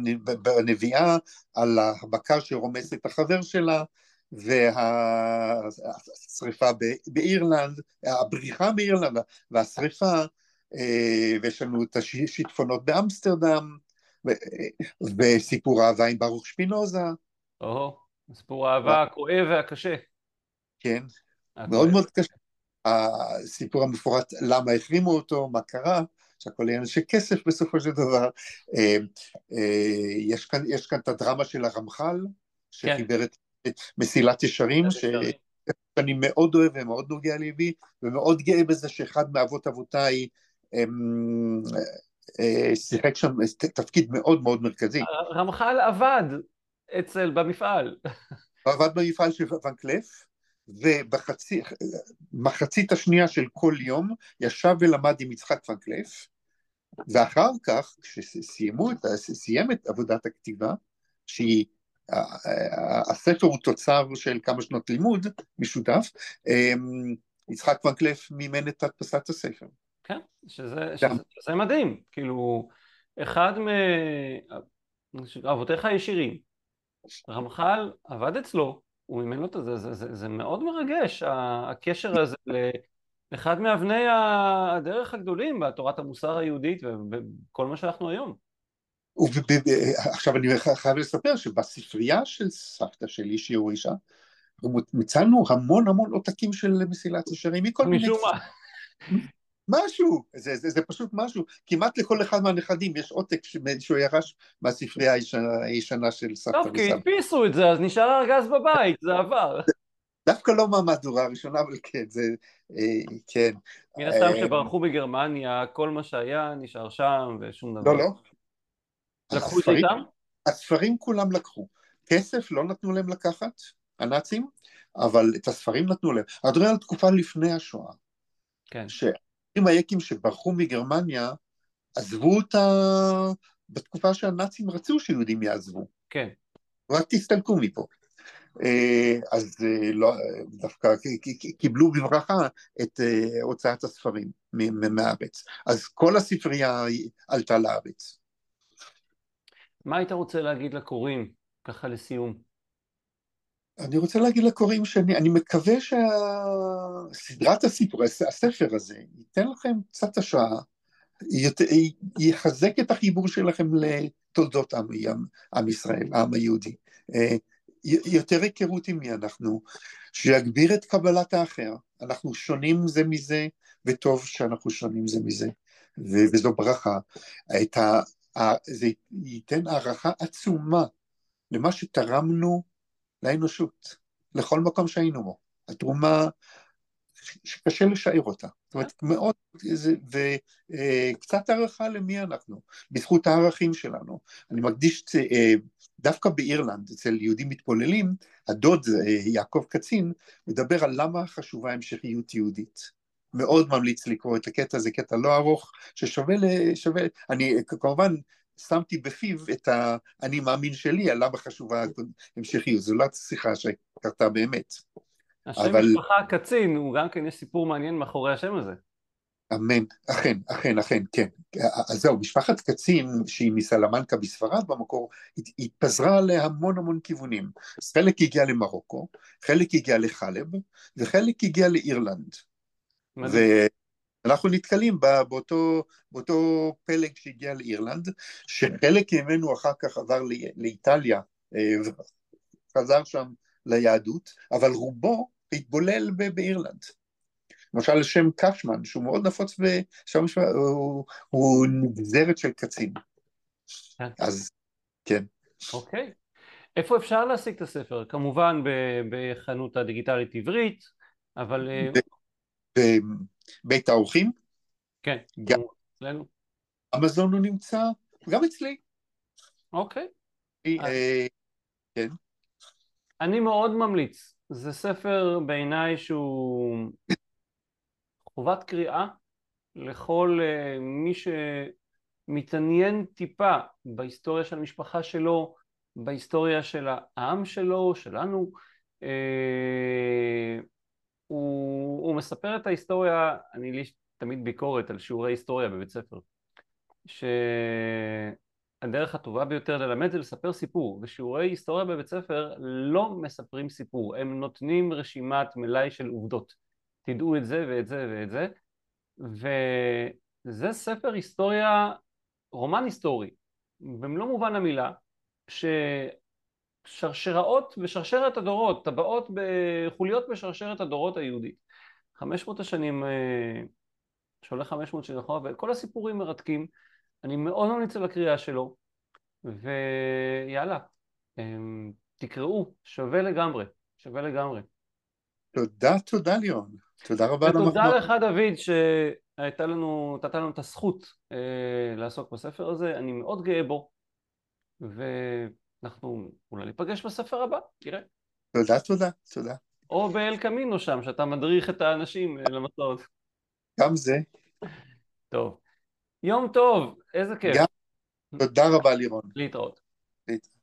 הנביאה על הבקר שרומס את החבר שלה והשריפה באירלנד, הבריחה מאירלנד והשריפה אה, ויש לנו את השיטפונות באמסטרדם וסיפור אהבה עם ברוך שפינוזה. או, סיפור האהבה הכואב והקשה. כן, מאוד מאוד קשה. הסיפור המפורט למה החרימו אותו, מה קרה, שהכל עניין של כסף בסופו של דבר. אה, אה, יש כאן, יש כאן את הדרמה של הרמח"ל, שחיבר את מסילת ישרים, שאני מאוד אוהב ומאוד נוגע ליבי, ומאוד גאה בזה שאחד מאבות אבותיי אמ, אה, שיחק שם תפקיד מאוד מאוד מרכזי. רמח"ל עבד אצל, במפעל. הוא עבד במפעל של ון קלף, ובמחצית השנייה של כל יום ישב ולמד עם יצחק ון קלף, ואחר כך, כשסיים את עבודת הכתיבה, שהיא, הספר הוא תוצר של כמה שנות לימוד משותף, אמ, יצחק ון קלף מימן את הדפסת הספר. כן, שזה, שזה, שזה מדהים, כאילו, אחד מאבותיך הישירים, רמח"ל עבד אצלו, הוא מימן לו את זה, זה, זה, זה מאוד מרגש, הקשר הזה לאחד מאבני הדרך הגדולים בתורת המוסר היהודית וכל מה שאנחנו היום. עכשיו אני חייב לספר שבספרייה של סבתא שלי, שהיא הורישה, מצאנו המון המון עותקים של מסילת ישרים מכל מיני... משום מה. [laughs] משהו, זה, זה, זה פשוט משהו, כמעט לכל אחד מהנכדים יש עותק שהוא ירש מהספרייה הישנה של סבתא וסבתא. טוב, כי הדפיסו את זה, אז נשאר ארגז בבית, זה עבר. דווקא לא מהמהדורה הראשונה, אבל כן, זה, אה, כן. מן הסתם אה, כשברחו מגרמניה, כל מה שהיה נשאר שם ושום דבר. לא, לא. לקחו את זה איתם? הספרים כולם לקחו. כסף לא נתנו להם לקחת, הנאצים, אבל את הספרים נתנו להם. אני מדבר על תקופה לפני השואה. כן. היקים שברחו מגרמניה עזבו אותה בתקופה שהנאצים רצו שיהודים יעזבו. כן. רק תסתלקו מפה. אה, אז אה, לא, דווקא קיבלו בברכה את אה, הוצאת הספרים מהארץ. אז כל הספרייה עלתה לארץ. מה היית רוצה להגיד לקוראים, ככה לסיום? אני רוצה להגיד לקוראים שאני מקווה שסדרת הסיפור, הספר הזה, ייתן לכם קצת השראה, יחזק את החיבור שלכם לתולדות עם, עם, ישראל, העם היהודי. אה, יותר היכרות עם מי אנחנו, שיגביר את קבלת האחר. אנחנו שונים זה מזה, וטוב שאנחנו שונים זה מזה, וזו ברכה. ה, ה, זה ייתן הערכה עצומה למה שתרמנו לאנושות, לכל מקום שהיינו בו. התרומה שקשה לשער אותה. זאת אומרת, מאוד, וקצת הערכה למי אנחנו, בזכות הערכים שלנו. אני מקדיש, אה, דווקא באירלנד, אצל יהודים מתפוללים, הדוד אה, יעקב קצין, מדבר על למה חשובה המשכיות יהודית. מאוד ממליץ לקרוא את הקטע, זה קטע לא ארוך, ששווה, שווה, אני כמובן שמתי בפיו את האני מאמין שלי על למה חשובה המשכיות, זו לא שיחה שקרתה באמת. השם אבל... משפחה קצין, הוא גם כן יש סיפור מעניין מאחורי השם הזה. אמן, אכן, אכן, אכן, כן. אז זהו, משפחת קצין שהיא מסלמנקה בספרד במקור, התפזרה להמון המון כיוונים. חלק הגיע למרוקו, חלק הגיע לחלב, וחלק הגיע לאירלנד. מדהים. אנחנו נתקלים באותו, באותו פלג שהגיע לאירלנד, שחלק ממנו אחר כך עבר לאיטליה, אה, חזר שם ליהדות, אבל רובו התבולל באירלנד. למשל שם קשמן, שהוא מאוד נפוץ, בשם הוא, הוא נגזרת של קצין. כן. אז כן. אוקיי. איפה אפשר להשיג את הספר? כמובן בחנות הדיגיטלית עברית, אבל... אה, בית האורחים. כן, גם אצלנו. אמזון הוא נמצא, גם אצלי. אוקיי. אה, כן. אני מאוד ממליץ זה ספר בעיניי שהוא חובת קריאה לכל uh, מי שמתעניין טיפה בהיסטוריה של המשפחה שלו, בהיסטוריה של העם שלו, שלנו. הוא, הוא מספר את ההיסטוריה, אני לי תמיד ביקורת על שיעורי היסטוריה בבית ספר, שהדרך הטובה ביותר ללמד זה לספר סיפור, ושיעורי היסטוריה בבית ספר לא מספרים סיפור, הם נותנים רשימת מלאי של עובדות. תדעו את זה ואת זה ואת זה, וזה ספר היסטוריה, רומן היסטורי, במלוא מובן המילה, ששרשראות ושרשרת הדורות, טבעות בחוליות בשרשרת הדורות היהודית. 500 השנים, אה, שעולה 500 שנים אחורה, וכל הסיפורים מרתקים. אני מאוד ממליץ על הקריאה שלו, ויאללה, אמ, תקראו, שווה לגמרי, שווה לגמרי. תודה, תודה ליאון. תודה רבה על המחמאות. ותודה לך דוד שהייתה לנו, נתת לנו את הזכות אה, לעסוק בספר הזה, אני מאוד גאה בו, ואנחנו אולי ניפגש בספר הבא, נראה. תודה, תודה, תודה. או באל קמינו שם, שאתה מדריך את האנשים אה, למסעות. גם זה. טוב. יום טוב, איזה כיף. גם. תודה רבה לירון. להתראות. להתראות.